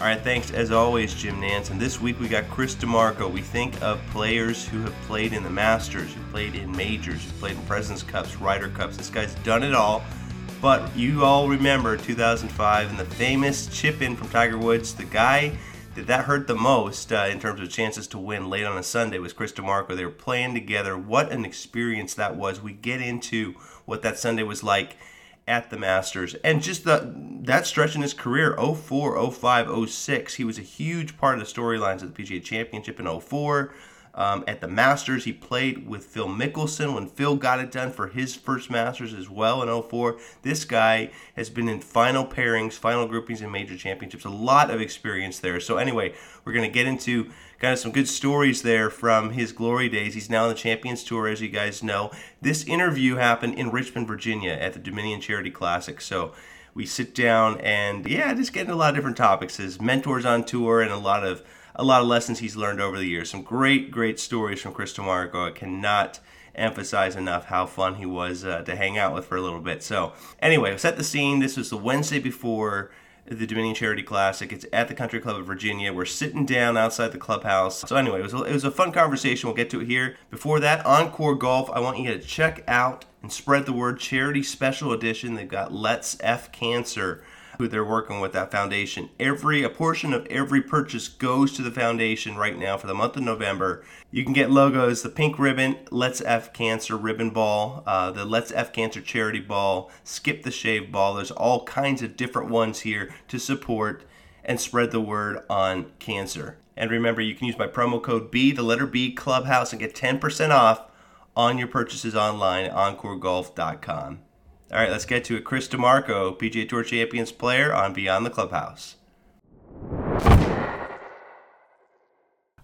All right, thanks as always, Jim Nantz. And this week we got Chris DiMarco. We think of players who have played in the Masters, who played in majors, who played in President's Cups, Ryder Cups. This guy's done it all. But you all remember 2005 and the famous chip in from Tiger Woods. The guy that that hurt the most uh, in terms of chances to win late on a Sunday was Chris DiMarco. They were playing together. What an experience that was. We get into what that Sunday was like at the Masters. And just the that stretch in his career, 04, 05, 06, he was a huge part of the storylines of the PGA Championship in 04. Um, at the Masters, he played with Phil Mickelson when Phil got it done for his first Masters as well in 04. This guy has been in final pairings, final groupings, in major championships. A lot of experience there. So, anyway, we're going to get into kind of some good stories there from his glory days. He's now on the Champions Tour, as you guys know. This interview happened in Richmond, Virginia at the Dominion Charity Classic. So, we sit down and, yeah, just getting a lot of different topics. His mentors on tour and a lot of a lot of lessons he's learned over the years. Some great, great stories from Chris DiMarco. I cannot emphasize enough how fun he was uh, to hang out with for a little bit. So, anyway, set the scene. This was the Wednesday before the Dominion Charity Classic. It's at the Country Club of Virginia. We're sitting down outside the clubhouse. So anyway, it was, a, it was a fun conversation. We'll get to it here. Before that, Encore Golf, I want you to check out and spread the word charity special edition. They've got Let's F Cancer who they're working with that foundation. Every a portion of every purchase goes to the foundation right now for the month of November. You can get logos: the pink ribbon, Let's F Cancer ribbon ball, uh, the Let's F Cancer charity ball, Skip the Shave ball. There's all kinds of different ones here to support and spread the word on cancer. And remember, you can use my promo code B, the letter B, Clubhouse, and get 10% off on your purchases online at EncoreGolf.com. All right, let's get to it. Chris DiMarco, PGA Tour Champions player on Beyond the Clubhouse.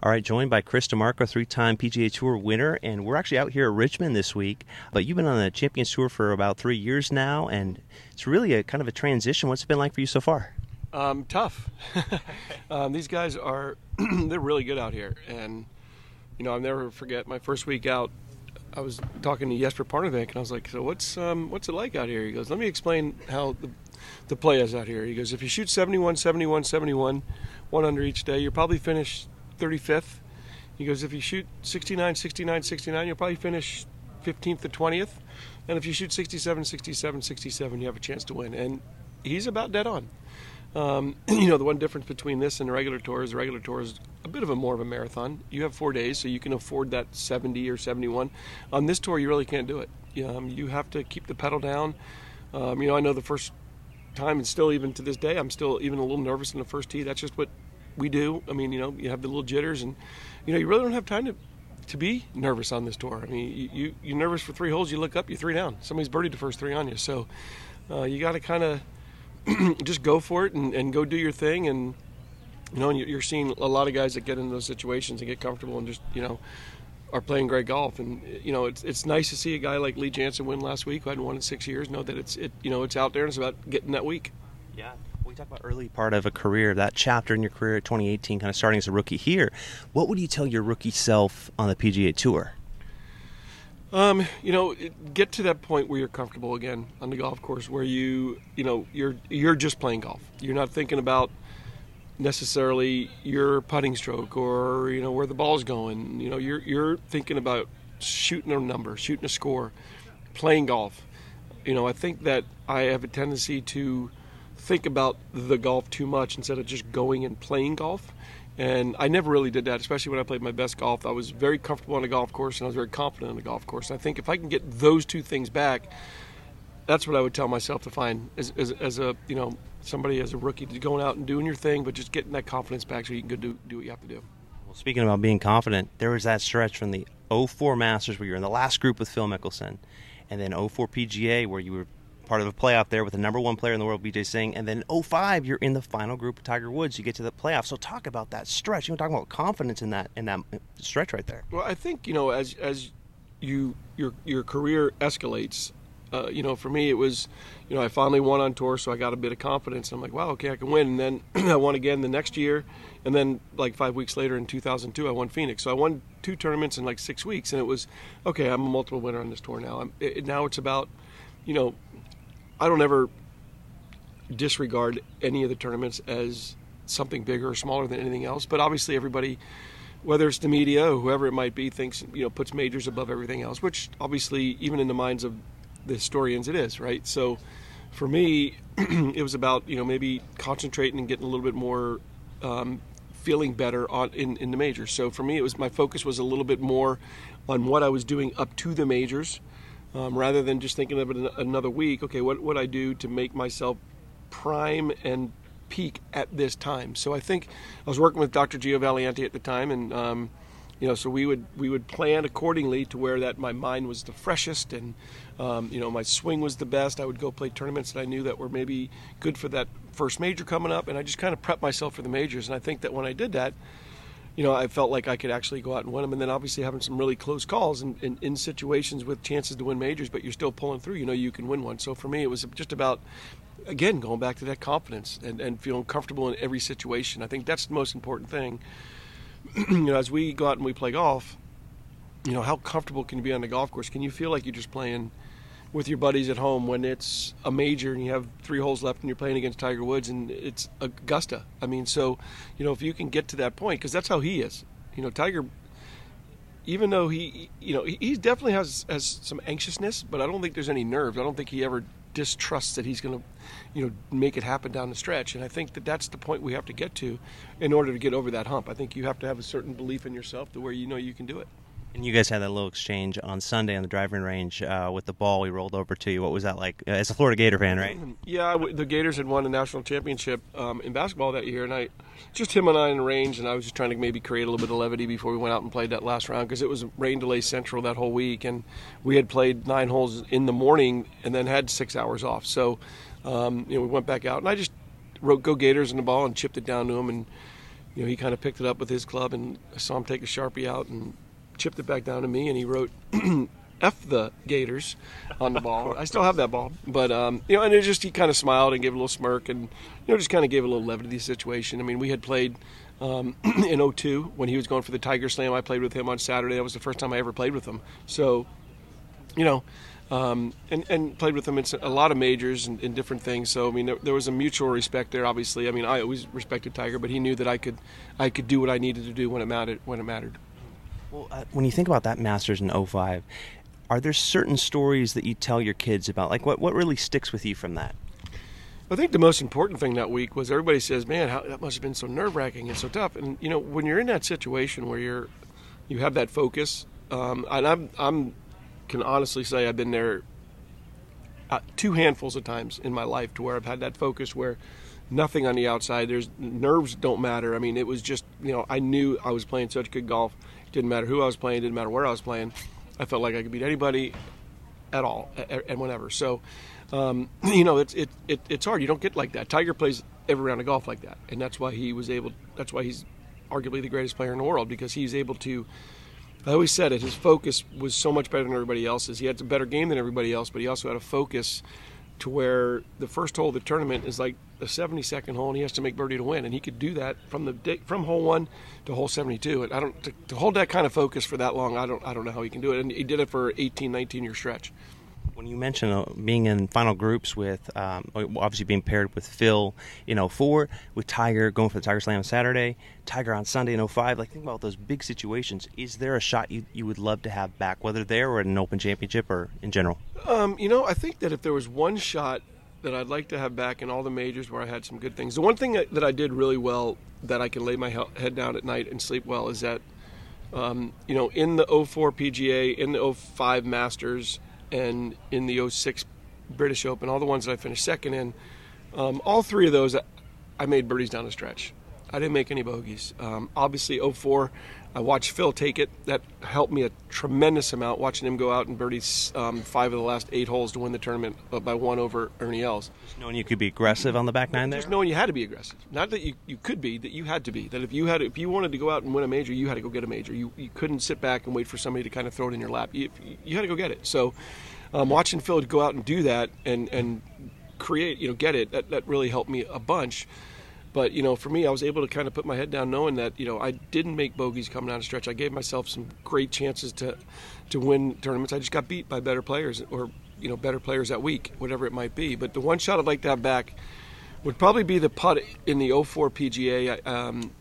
All right, joined by Chris DiMarco, three-time PGA Tour winner, and we're actually out here at Richmond this week. But you've been on the Champions Tour for about three years now, and it's really a kind of a transition. What's it been like for you so far? Um, tough. um, these guys are they're really good out here, and you know I'll never forget my first week out. I was talking to Jesper Parnevik, and I was like, "So what's um, what's it like out here?" He goes, "Let me explain how the, the play is out here." He goes, "If you shoot 71, 71, 71, one under each day, you'll probably finish 35th." He goes, "If you shoot 69, 69, 69, you'll probably finish 15th to 20th, and if you shoot 67, 67, 67, you have a chance to win." And he's about dead on. Um, you know, the one difference between this and the regular tour is the regular tour is a bit of a more of a marathon. You have four days, so you can afford that 70 or 71. On this tour, you really can't do it. Um, you have to keep the pedal down. Um, you know, I know the first time, and still even to this day, I'm still even a little nervous in the first tee. That's just what we do. I mean, you know, you have the little jitters, and you know, you really don't have time to to be nervous on this tour. I mean, you, you you're nervous for three holes. You look up, you're three down. Somebody's birdied the first three on you, so uh, you got to kind of just go for it and, and go do your thing. And you know, and you're seeing a lot of guys that get into those situations and get comfortable and just you know are playing great golf. And you know, it's it's nice to see a guy like Lee Janzen win last week, who hadn't won in six years. Know that it's it you know it's out there and it's about getting that week. Yeah. We talk about early part of a career, that chapter in your career, 2018, kind of starting as a rookie here. What would you tell your rookie self on the PGA Tour? Um, you know, get to that point where you're comfortable again on the golf course, where you, you know, you're you're just playing golf. You're not thinking about necessarily your putting stroke or you know where the ball's going. You know, you're you're thinking about shooting a number, shooting a score, playing golf. You know, I think that I have a tendency to think about the golf too much instead of just going and playing golf. And I never really did that, especially when I played my best golf. I was very comfortable on the golf course and I was very confident on the golf course. And I think if I can get those two things back, that's what I would tell myself to find as, as, as a you know somebody as a rookie going out and doing your thing, but just getting that confidence back so you can go do do what you have to do. Well, speaking about being confident, there was that stretch from the 04 Masters where you're in the last group with Phil Mickelson, and then 04 PGA where you were part of a playoff there with the number one player in the world, Vijay Singh, and then 05 you're in the final group of Tiger Woods. You get to the playoffs. So talk about that stretch. You know, talking about confidence in that in that stretch right there. Well, I think you know as as you your your career escalates. Uh, you know, for me, it was, you know, I finally won on tour, so I got a bit of confidence. I'm like, wow, okay, I can win. And then I won again the next year, and then like five weeks later in 2002, I won Phoenix. So I won two tournaments in like six weeks, and it was, okay, I'm a multiple winner on this tour now. It, now it's about, you know, I don't ever disregard any of the tournaments as something bigger or smaller than anything else. But obviously, everybody whether it's the media or whoever it might be, thinks you know puts majors above everything else, which obviously even in the minds of the historians it is, right? So for me, it was about you know maybe concentrating and getting a little bit more um, feeling better on in, in the majors. So for me, it was my focus was a little bit more on what I was doing up to the majors, um, rather than just thinking of it another week. Okay, what would I do to make myself prime and peak at this time. So I think I was working with Dr. Gio Valiante at the time, and um, you know, so we would we would plan accordingly to where that my mind was the freshest, and um, you know, my swing was the best. I would go play tournaments that I knew that were maybe good for that first major coming up, and I just kind of prepped myself for the majors. And I think that when I did that. You know, I felt like I could actually go out and win them, and then obviously having some really close calls and in, in, in situations with chances to win majors, but you're still pulling through. You know, you can win one. So for me, it was just about again, going back to that confidence and, and feeling comfortable in every situation. I think that's the most important thing. you know, as we go out and we play golf, you know, how comfortable can you be on the golf course? Can you feel like you're just playing with your buddies at home when it's a major and you have three holes left and you're playing against Tiger Woods and it's Augusta? I mean, so, you know, if you can get to that point, because that's how he is. You know, Tiger, even though he, you know, he definitely has has some anxiousness, but I don't think there's any nerves. I don't think he ever distrusts that he's going to, you know, make it happen down the stretch. And I think that that's the point we have to get to in order to get over that hump. I think you have to have a certain belief in yourself to where you know you can do it. And you guys had that little exchange on Sunday on the driving range uh, with the ball we rolled over to you. What was that like? Uh, as a Florida Gator fan, right? Yeah, the Gators had won a national championship um, in basketball that year, and I just him and I in the range, and I was just trying to maybe create a little bit of levity before we went out and played that last round because it was rain delay central that whole week, and we had played nine holes in the morning and then had six hours off. So, um, you know, we went back out, and I just wrote "Go Gators" in the ball and chipped it down to him, and you know, he kind of picked it up with his club, and I saw him take a sharpie out and chipped it back down to me, and he wrote "F the Gators" on the ball. I still have that ball, but um, you know, and it just he kind of smiled and gave a little smirk, and you know, just kind of gave a little levity to the situation. I mean, we had played um, in 02 when he was going for the Tiger Slam. I played with him on Saturday. That was the first time I ever played with him. So, you know. Um, and, and played with him in a lot of majors and, and different things. So I mean, there, there, was a mutual respect there. Obviously, I mean, I always respected Tiger, but he knew that I could, I could do what I needed to do when it mattered. When it mattered. Well, uh, when you think about that Masters in 05, are there certain stories that you tell your kids about? Like, what, what really sticks with you from that? I think the most important thing that week was everybody says, "Man, how, that must have been so nerve wracking and so tough." And you know, when you're in that situation where you're, you have that focus, um, and I'm, I'm, can honestly say I've been there, uh, two handfuls of times in my life to where I've had that focus where nothing on the outside. There's nerves don't matter. I mean, it was just you know I knew I was playing such good golf didn't matter who I was playing, didn't matter where I was playing. I felt like I could beat anybody at all and whenever. So, um, you know, it's it, it, it's hard. You don't get like that. Tiger plays every round of golf like that, and that's why he was able. That's why he's arguably the greatest player in the world because he's able to. I always said it. His focus was so much better than everybody else's. He had a better game than everybody else, but he also had a focus to where the first hole of the tournament is like the 72nd hole, and he has to make birdie to win, and he could do that from the from hole one to hole 72. And I don't to, to, hold that kind of focus for that long. I don't I don't know how he can do it, and he did it for 18, 19 year stretch. When you mentioned uh, being in final groups with, um, obviously being paired with Phil in 04, with Tiger going for the Tiger Slam on Saturday, Tiger on Sunday in 05, like think about those big situations. Is there a shot you, you would love to have back, whether there or at an Open Championship or in general? Um, you know, I think that if there was one shot that I'd like to have back in all the majors where I had some good things. The one thing that I did really well that I can lay my head down at night and sleep well is that, um, you know, in the 04 PGA, in the 05 Masters, and in the 06 British Open, all the ones that I finished second in, um, all three of those I made birdies down the stretch. I didn't make any bogeys. Um, obviously, 04, I watched Phil take it. That helped me a tremendous amount watching him go out and birdie um, five of the last eight holes to win the tournament by one over Ernie Els. Just knowing you could be aggressive on the back nine there. Just knowing you had to be aggressive. Not that you, you could be, that you had to be. That if you had if you wanted to go out and win a major, you had to go get a major. You you couldn't sit back and wait for somebody to kind of throw it in your lap. You, you had to go get it. So, um, watching Phil go out and do that and and create, you know, get it. That that really helped me a bunch. But you know, for me, I was able to kind of put my head down, knowing that you know I didn't make bogeys coming down the stretch. I gave myself some great chances to to win tournaments. I just got beat by better players, or you know, better players that week, whatever it might be. But the one shot I'd like to have back would probably be the putt in the 04 PGA. Um,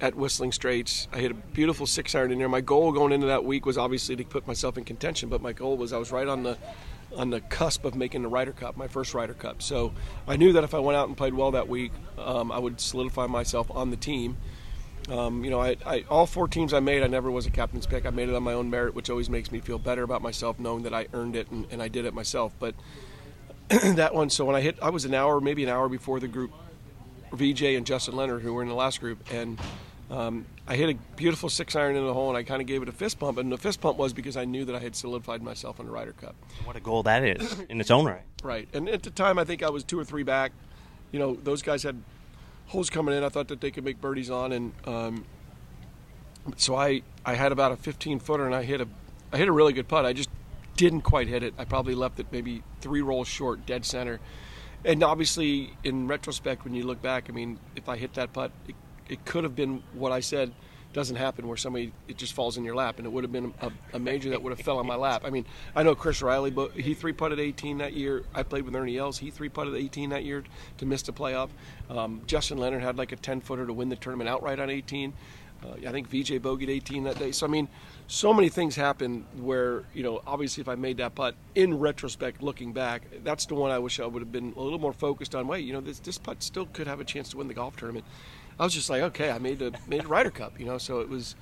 at Whistling Straits. I hit a beautiful six iron in there. My goal going into that week was obviously to put myself in contention, but my goal was I was right on the on the cusp of making the Ryder Cup, my first Ryder Cup. So I knew that if I went out and played well that week, um, I would solidify myself on the team. Um, you know, I, I, all four teams I made, I never was a captain's pick. I made it on my own merit, which always makes me feel better about myself, knowing that I earned it and, and I did it myself. But that one, so when I hit, I was an hour, maybe an hour before the group, Vijay and Justin Leonard, who were in the last group, and um, I hit a beautiful six iron in the hole, and I kind of gave it a fist pump. And the fist pump was because I knew that I had solidified myself in the Ryder Cup. What a goal that is in its own right. Right. And at the time, I think I was two or three back. You know, those guys had holes coming in. I thought that they could make birdies on, and um, so I I had about a 15 footer, and I hit a I hit a really good putt. I just didn't quite hit it. I probably left it maybe three rolls short, dead center. And obviously, in retrospect, when you look back, I mean, if I hit that putt, it it could have been what I said doesn't happen where somebody it just falls in your lap and it would have been a, a major that would have fell on my lap. I mean, I know Chris Riley, but he three putted 18 that year. I played with Ernie Els. He three putted 18 that year to miss the playoff. Um, Justin Leonard had like a 10 footer to win the tournament outright on 18. Uh, I think Vijay bogeyed 18 that day. So I mean, so many things happen where you know obviously if I made that putt in retrospect, looking back, that's the one I wish I would have been a little more focused on. Wait, you know this this putt still could have a chance to win the golf tournament. I was just like, okay, I made the made a Ryder Cup, you know. So it was,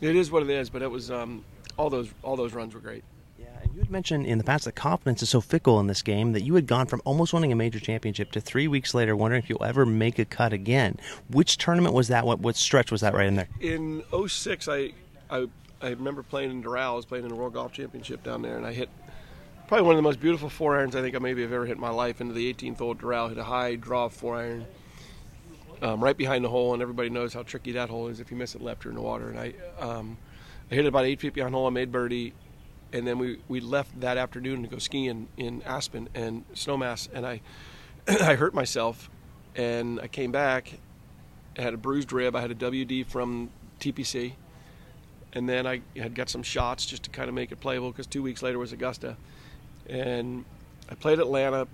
it is what it is. But it was um, all those all those runs were great. Yeah, and you had mentioned in the past that confidence is so fickle in this game that you had gone from almost winning a major championship to three weeks later wondering if you'll ever make a cut again. Which tournament was that? What what stretch was that right in there? In 06, I I I remember playing in Doral. I was playing in the World Golf Championship down there, and I hit probably one of the most beautiful four irons I think I maybe have ever hit in my life into the 18th hole Doral. Hit a high draw four iron um, right behind the hole, and everybody knows how tricky that hole is if you miss it left or in the water. And I, um, I hit it about eight feet behind the hole. I made birdie, and then we, we left that afternoon to go skiing in Aspen and Snowmass, and I I hurt myself, and I came back, I had a bruised rib. I had a WD from TPC, and then I had got some shots just to kind of make it playable because two weeks later was Augusta, and I played Atlanta,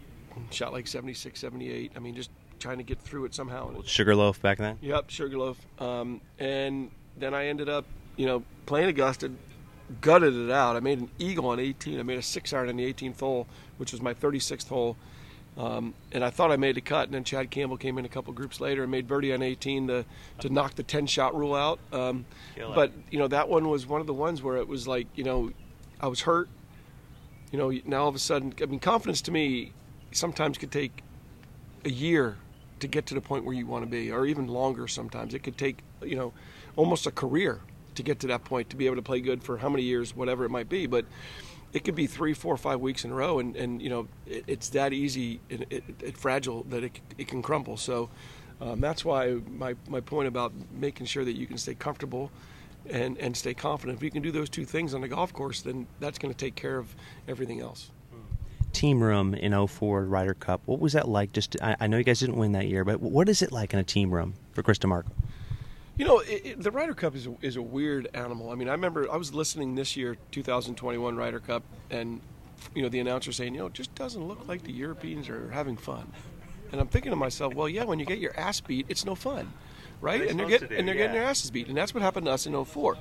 shot like 76, 78. I mean, just trying to get through it somehow. Sugarloaf back then. Yep, Sugarloaf. Um, and then I ended up, you know, playing Augusta, gutted it out. I made an eagle on 18. I made a six iron on the 18th hole, which was my 36th hole. Um, and I thought I made a cut, and then Chad Campbell came in a couple groups later and made birdie on 18 to to knock the 10 shot rule out. Um, but you know that one was one of the ones where it was like you know I was hurt. You know now all of a sudden, I mean confidence to me sometimes could take a year to get to the point where you want to be, or even longer sometimes. It could take, you know, almost a career to get to that point to be able to play good for how many years, whatever it might be. But it could be three, four, five weeks in a row, and, and you know, it, it's that easy and it, it, fragile that it, it can crumble. So um, that's why my, my point about making sure that you can stay comfortable and, and stay confident. If you can do those two things on the golf course, then that's going to take care of everything else team room in 04 Ryder Cup. What was that like? Just I, I, know you guys didn't win that year, but what is it like in a team room for Chris DiMarco? You know, it, it, the Ryder Cup is a, is a weird animal. I mean, I remember I was listening this year, 2021 Ryder Cup, and you know the announcer saying, you know, it just doesn't look like the Europeans are having fun. And I'm thinking to myself, well, yeah, when you get your ass beat, it's no fun, right? They're and they're getting and they're yeah. getting their asses beat, and that's what happened to us in 04.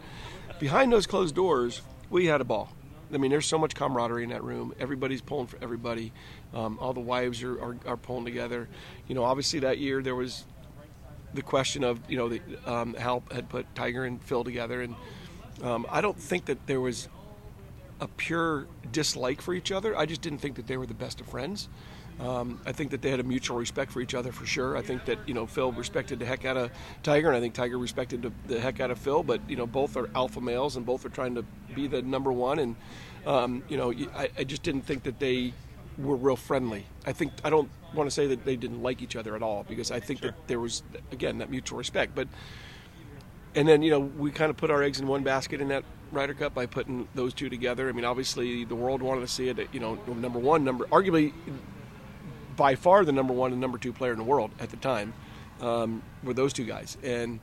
Behind those closed doors, we had a ball. I mean, there's so much camaraderie in that room. Everybody's pulling for everybody. Um, all the wives are, are, are, pulling together. You know, obviously that year there was the question of, you know, the, um, had put Tiger and Phil together. And um, I don't think that there was a pure dislike for each other. I just didn't think that they were the best of friends. Um, I think that they had a mutual respect for each other for sure. I think that you know Phil respected the heck out of Tiger, and I think Tiger respected the, heck out of Phil. But you know both are alpha males, and both are trying to be the number one. And um, you know I, I just didn't think that they were real friendly. I think I don't want to say that they didn't like each other at all because I think Sure. that there was again that mutual respect. But and then you know we kind of put our eggs in one basket in that Ryder Cup by putting those two together. I mean, obviously the world wanted to see it. You know, number one, number arguably by far the number one and number two player in the world at the time um, were those two guys. And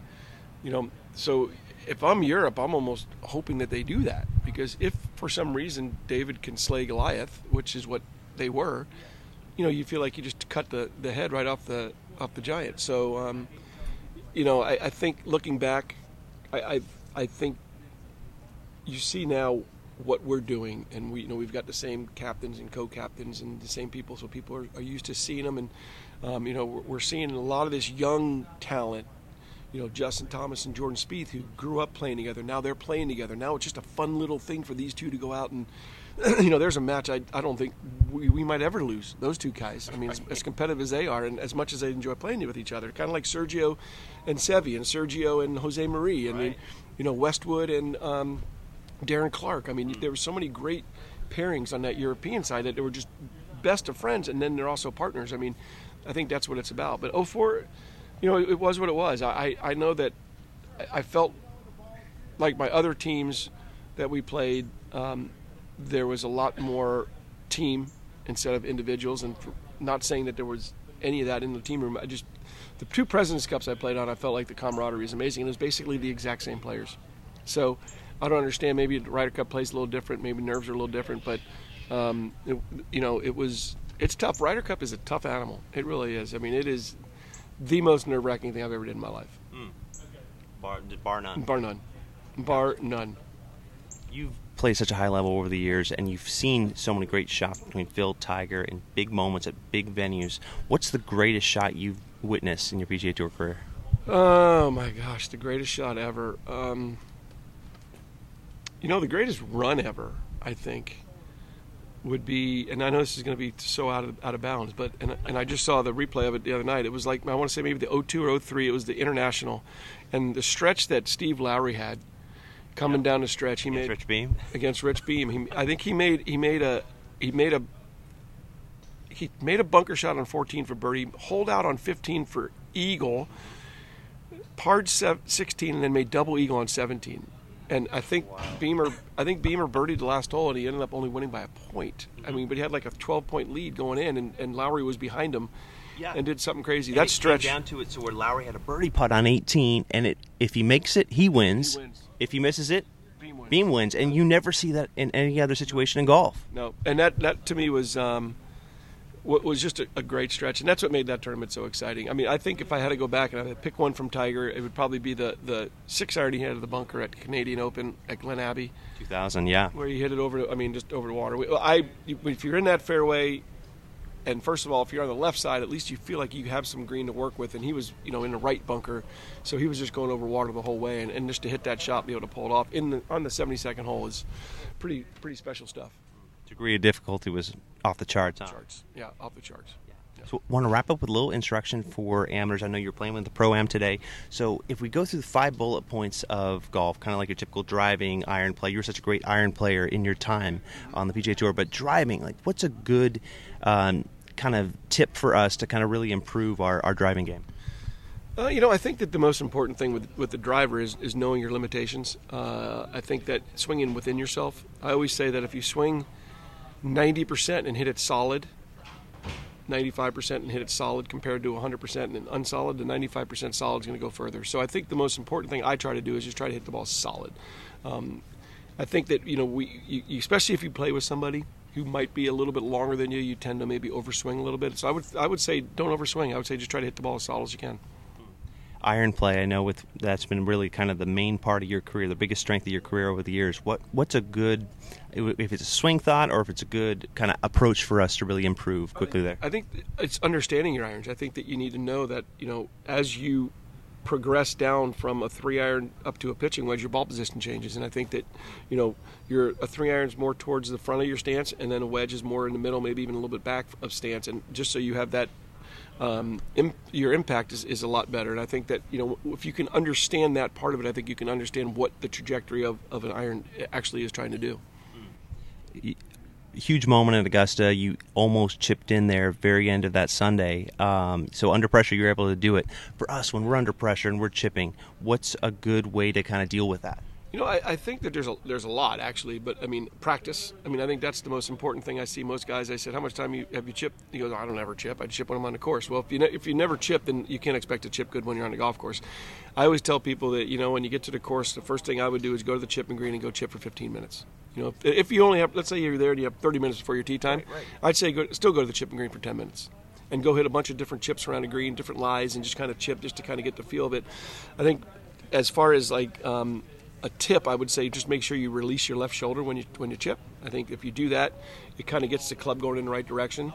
you know, so if I'm Europe, I'm almost hoping that they do that because if for some reason David can slay Goliath, which is what they were, you know, you feel like you just cut the, the head right off the off the giant. So, um, you know, I, I think looking back, I, I I think you see now what we're doing, and we you know we've got the same captains and co-captains and the same people, so people are, are used to seeing them, and um, you know we're, we're seeing a lot of this young talent. You know, Justin Thomas and Jordan Spieth, who grew up playing together. Now they're playing together. Now it's just a fun little thing for these two to go out and, you know, there's a match I, I don't think we, we might ever lose. Those two guys. I mean, as, as competitive as they are, and as much as they enjoy playing with each other, kind of like Sergio and Seve, and Sergio and Jose Maria. I mean, you know, Westwood and um, Darren Clarke. I mean, there were so many great pairings on that European side that they were just best of friends, and then they're also partners. I mean, I think that's what it's about. But 04, you know, it, was what it was. I, I know that I- felt like my other teams that we played, um, there was a lot more team instead of individuals. And not saying that there was any of that in the team room. I just the two Presidents Cups I played on, I felt like the camaraderie is amazing, and it was basically the exact same players. So I don't understand. Maybe Ryder Cup plays a little different. Maybe nerves are a little different, but um, it, you know, it was it's tough. Ryder Cup is a tough animal. It really is. I mean, it is the most nerve wracking thing I've ever did in my life, Bar, bar none. bar none, bar none. You've played such a high level over the years, and you've seen so many great shots between Phil, Tiger, and big moments at big venues. What's the greatest shot you've witnessed in your PGA Tour career? Oh my gosh, the greatest shot ever. Um, you know, the greatest run ever, I think, would be, and I know this is going to be so out of out of bounds, but and, and I just saw the replay of it the other night. It was like I want to say maybe the 02 or 03. It was the international, and the stretch that Steve Lowery had coming down the stretch. He Against made Rich Beem. against Rich Beem. He, I think he made he made a he made a he made a bunker shot on 14 for birdie, hold out on 15 for eagle, parred 16, and then made double eagle on 17. And I think Beemer, I think Beemer birdied the last hole, and he ended up only winning by a point. I mean, but he had like a 12 point lead going in, and, and Lowery was behind him, Yeah. and did something crazy. And that it stretch. came down to it, so where Lowery had a birdie putt on 18, and it if he makes it, he wins. He wins. If he misses it, Beem wins. Beem wins, and you never see that in any other situation in golf. No, and that that to me was um, wa- was just a, a great stretch, and that's what made that tournament so exciting. I mean, I think if I had to go back and I had to pick one from Tiger, it would probably be the the six iron he had at the bunker at Canadian Open at Glen Abbey, 2000, yeah. where he hit it over. I mean, just over the water. I if you're in that fairway. And first of all, if you're on the left side, at least you feel like you have some green to work with. And he was, you know, in the right bunker, so he was just going over water the whole way. And, and just to hit that shot, be able to pull it off in the, on the 72nd hole is pretty pretty special stuff. Degree of difficulty was off the charts. Huh? Charts, yeah, off the charts. So, want to wrap up with a little instruction for amateurs. I know you're playing with the pro am today. So, if we go through the five bullet points of golf, kind of like your typical driving iron play, you were such a great iron player in your time on the PGA Tour. But driving, like, what's a good um, kind of tip for us to kind of really improve our, our driving game? Uh, you know, I think that the most important thing with with the driver is is knowing your limitations. Uh, I think that swinging within yourself. I always say that if you swing ninety percent and hit it solid, ninety five percent and hit it solid compared to hundred percent and unsolid, the ninety five percent solid is going to go further. So I think the most important thing I try to do is just try to hit the ball solid. Um, I think that you know we, you- especially if you play with somebody who might be a little bit longer than you, you tend to maybe overswing a little bit. So I would I would say don't overswing. I would say just try to hit the ball as solid as you can. Iron play, I know with that's been really kind of the main part of your career, the biggest strength of your career over the years. What what's a good, if it's a swing thought or if it's a good kind of approach for us to really improve quickly there? I think it's understanding your irons. I think that you need to know that you know as you progress down from a three iron up to a pitching wedge, your ball position changes. And I think that, you know, your a three iron is more towards the front of your stance, and then a wedge is more in the middle, maybe even a little bit back of stance. And just so you have that, um, Im- your impact is, is a lot better. And I think that, you know, if you can understand that part of it, I think you can understand what the trajectory of, of an iron actually is trying to do huge moment at Augusta. You almost chipped in there very end of that Sunday. Um, so under pressure, you're able to do it. For us, when we're under pressure and we're chipping, what's a good way to kind of deal with that? You know, I, I, think that there's a there's a lot actually, but I mean, practice. I mean, I think that's the most important thing. I see most guys. I said, "How much time you, have you chipped?" He goes, "I don't ever chip. I chip when I'm on the course." Well, if you ne- if you never chip, then you can't expect to chip good when you're on the golf course. I always tell people that you know when you get to the course, the first thing I would do is go to the chipping green and go chip for 15 minutes. You know, if, if you only have, let's say you're there and you have 30 minutes before your tee time, right, right. I'd say go, still go to the chipping green for 10 minutes and go hit a bunch of different chips around the green, different lies, and just kind of chip just to kind of get the feel of it. I think as far as like um, a tip, I would say just make sure you release your left shoulder when you when you chip. I think if you do that, it kind of gets the club going in the right direction.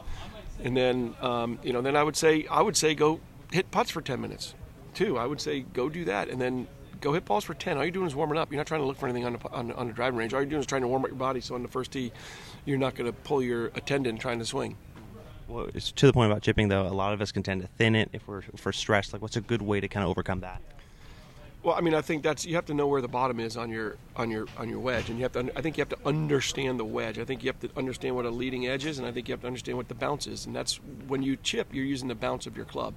And then um, you know, then I would say I would say go hit putts for 10 minutes, too. I would say go do that, and then go hit balls for 10. All you're doing is warming up. You're not trying to look for anything on the, on, on the driving range. All you're doing is trying to warm up your body so on the first tee, you're not going to pull your tendon trying to swing. Well, it's to the point about chipping, though. A lot of us can tend to thin it if we're, we're stressed. Like, what's a good way to kind of overcome that? Well, I mean, I think that's you have to know where the bottom is on your on your on your wedge, and you have to. I think you have to understand the wedge. I think you have to understand what a leading edge is, and I think you have to understand what the bounce is. And that's when you chip, you're using the bounce of your club.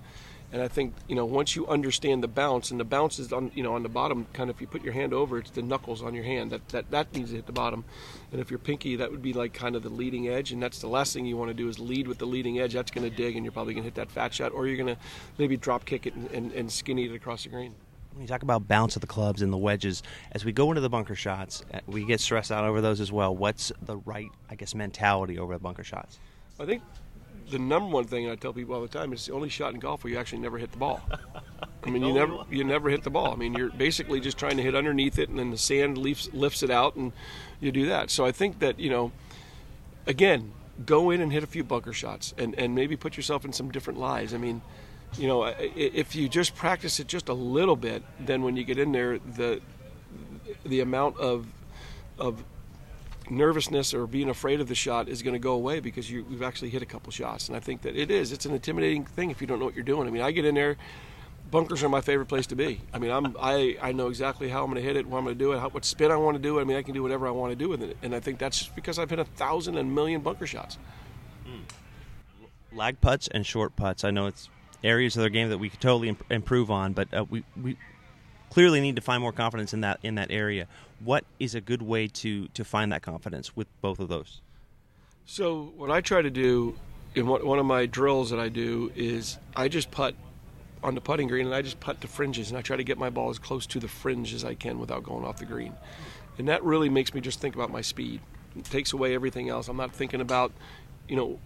And I think you know once you understand the bounce, and the bounce is on you know on the bottom, kind of if you put your hand over, it's the knuckles on your hand that that that needs to hit the bottom. And if you're pinky, that would be like kind of the leading edge, and that's the last thing you want to do is lead with the leading edge. That's going to dig, and you're probably going to hit that fat shot, or you're going to maybe drop kick it and, and, and skinny it across the green. When you talk about bounce of the clubs and the wedges, as we go into the bunker shots, uh, we get stressed out over those as well. What's the right, I guess, mentality over the bunker shots? I think the number one thing I tell people all the time is the only shot in golf where you actually never hit the ball. I mean, you never you never hit the ball. I mean, you're basically just trying to hit underneath it, and then the sand lifts lifts it out, and you do that. So I think that you know, again, go in and hit a few bunker shots, and and maybe put yourself in some different lies. I mean, you know, if you just practice it just a little bit, then when you get in there, the the amount of of nervousness or being afraid of the shot is going to go away because you, have actually hit a couple shots. And I think that it is. It's an intimidating thing if you don't know what you're doing. I mean, I get in there. Bunkers are my favorite place to be. I mean, I'm I, I know exactly how I'm going to hit it, what I'm going to do it, how, what spin I want to do. I mean, I can do whatever I want to do with it, and I think that's because I've hit a thousand and million bunker shots. Hmm. Lag putts and short putts. I know it's areas of their game that we could totally imp- improve on, but uh, we we clearly need to find more confidence in that in that area. What is a good way to to find that confidence with both of those? So what I try to do in one of my drills that I do is I just putt on the putting green and I just putt the fringes and I try to get my ball as close to the fringe as I can without going off the green. And that really makes me just think about my speed. It takes away everything else. I'm not thinking about, you know,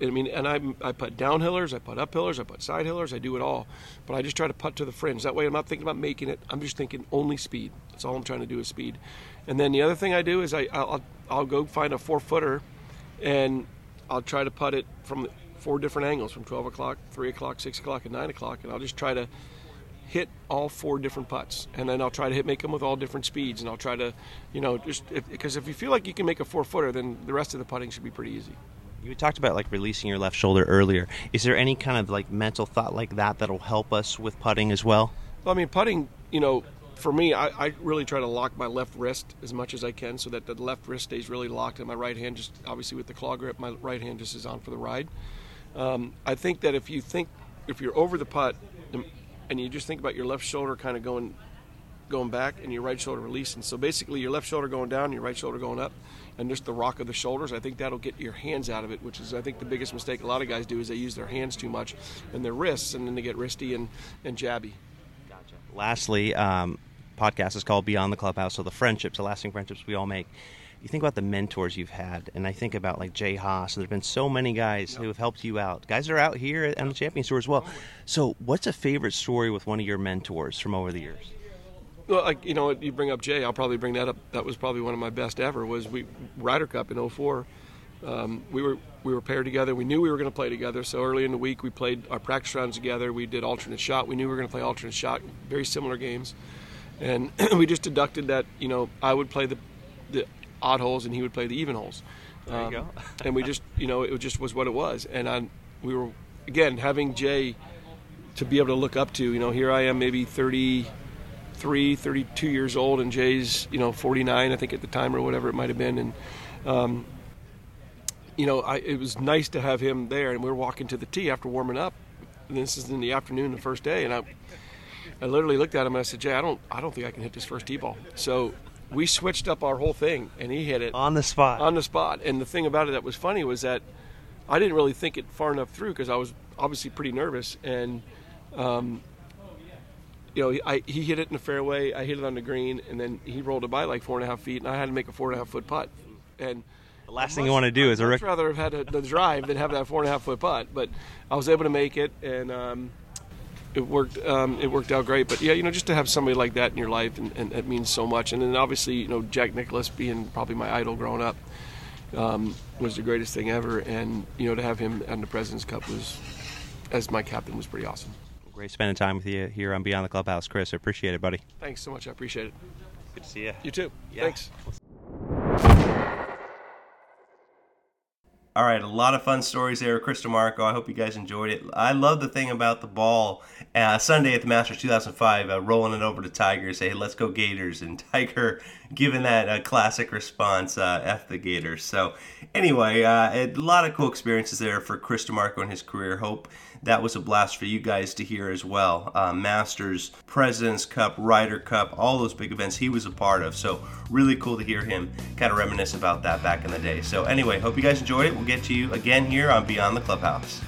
I mean, and I, I put downhillers, I put uphillers, I put side hillers, I do it all. But I just try to putt to the fringe. That way I'm not thinking about making it. I'm just thinking only speed. That's all I'm trying to do is speed. And then the other thing I do is I, I'll, I'll go find a four footer and I'll try to putt it from four different angles from 12 o'clock, 3 o'clock, 6 o'clock, and 9 o'clock. And I'll just try to hit all four different putts. And then I'll try to hit, make them with all different speeds. And I'll try to, you know, just because if, if you feel like you can make a four footer, then the rest of the putting should be pretty easy. You talked about like releasing your left shoulder earlier. Is there any kind of like mental thought like that that'll help us with putting as well? Well, I mean, putting, you know, for me, I, I, really try to lock my left wrist as much as I can so that the left wrist stays really locked and my right hand just obviously with the claw grip, my right hand just is on for the ride. Um, I think that if you think if you're over the putt and you just think about your left shoulder kind of going going back and your right shoulder releasing, so basically your left shoulder going down, your right shoulder going up, and just the rock of the shoulders. I think that'll get your hands out of it, which is I think the biggest mistake a lot of guys do is they use their hands too much and their wrists, and then they get wristy and, and jabby. Gotcha. Lastly, um, podcast is called Beyond the Clubhouse, so the friendships, the lasting friendships we all make. You think about the mentors you've had, and I think about like Jay Haas. There's been so many guys who have helped you out. Guys are out here on the Champions Tour as well. So, what's a favorite story with one of your mentors from over the years? Well, like you know, you bring up Jay. I'll probably bring that up. That was probably one of my best ever. Was we Ryder Cup in 04. Um, we were we were paired together. We knew we were going to play together. So early in the week, we played our practice rounds together. We did alternate shot. We knew we were going to play alternate shot. Very similar games, and we just deducted that you know I would play the the odd holes and he would play the even holes. There you go. Um, and we just you know it just was what it was. And I, we were again having Jay to be able to look up to. You know, here I am, maybe 33, 32 years old, and Jay's you know 49, I think at the time or whatever it might have been, and. Um, you know, I, it was nice to have him there, and we were walking to the tee after warming up. And this is in the afternoon, the first day, and I, I literally looked at him and I said, "Jay, I don't, I don't think I can hit this first tee ball." So we switched up our whole thing, and he hit it On the spot. on the spot. And the thing about it that was funny was that I didn't really think it far enough through because I was obviously pretty nervous. And, um, you know, I, he hit it in the fairway. I hit it on the green, and then he rolled it by like four and a half feet, and I had to make a four and a half foot putt. And the last thing you want to do is a I'd rec- rather have had a, the drive than have that four and a half foot putt. But I was able to make it, and um, it worked. Um, it worked out great. But yeah, you know, just to have somebody like that in your life, and, and it means so much. And then obviously, you know, Jack Nicklaus being probably my idol growing up um, was the greatest thing ever. And you know, to have him on the President's Cup was, as my captain, was pretty awesome. Great spending time with you here on Beyond the Clubhouse, Chris. I appreciate it, buddy. Thanks so much. I appreciate it. Good to see you. You too. Yeah. Thanks. All right, a lot of fun stories there, Chris DiMarco. I hope you guys enjoyed it. I love the thing about the ball. Uh, Sunday at the Masters 2005, uh, rolling it over to Tiger, say, hey, let's go Gators. And Tiger giving that uh, classic response, uh, F the Gators. So, anyway, uh, a lot of cool experiences there for Chris DiMarco in his career. Hope that was a blast for you guys to hear as well. Uh, Masters, President's Cup, Ryder Cup, all those big events he was a part of. So, really cool to hear him kind of reminisce about that back in the day. So, anyway, hope you guys enjoyed it. We'll get to you again here on Beyond the Clubhouse.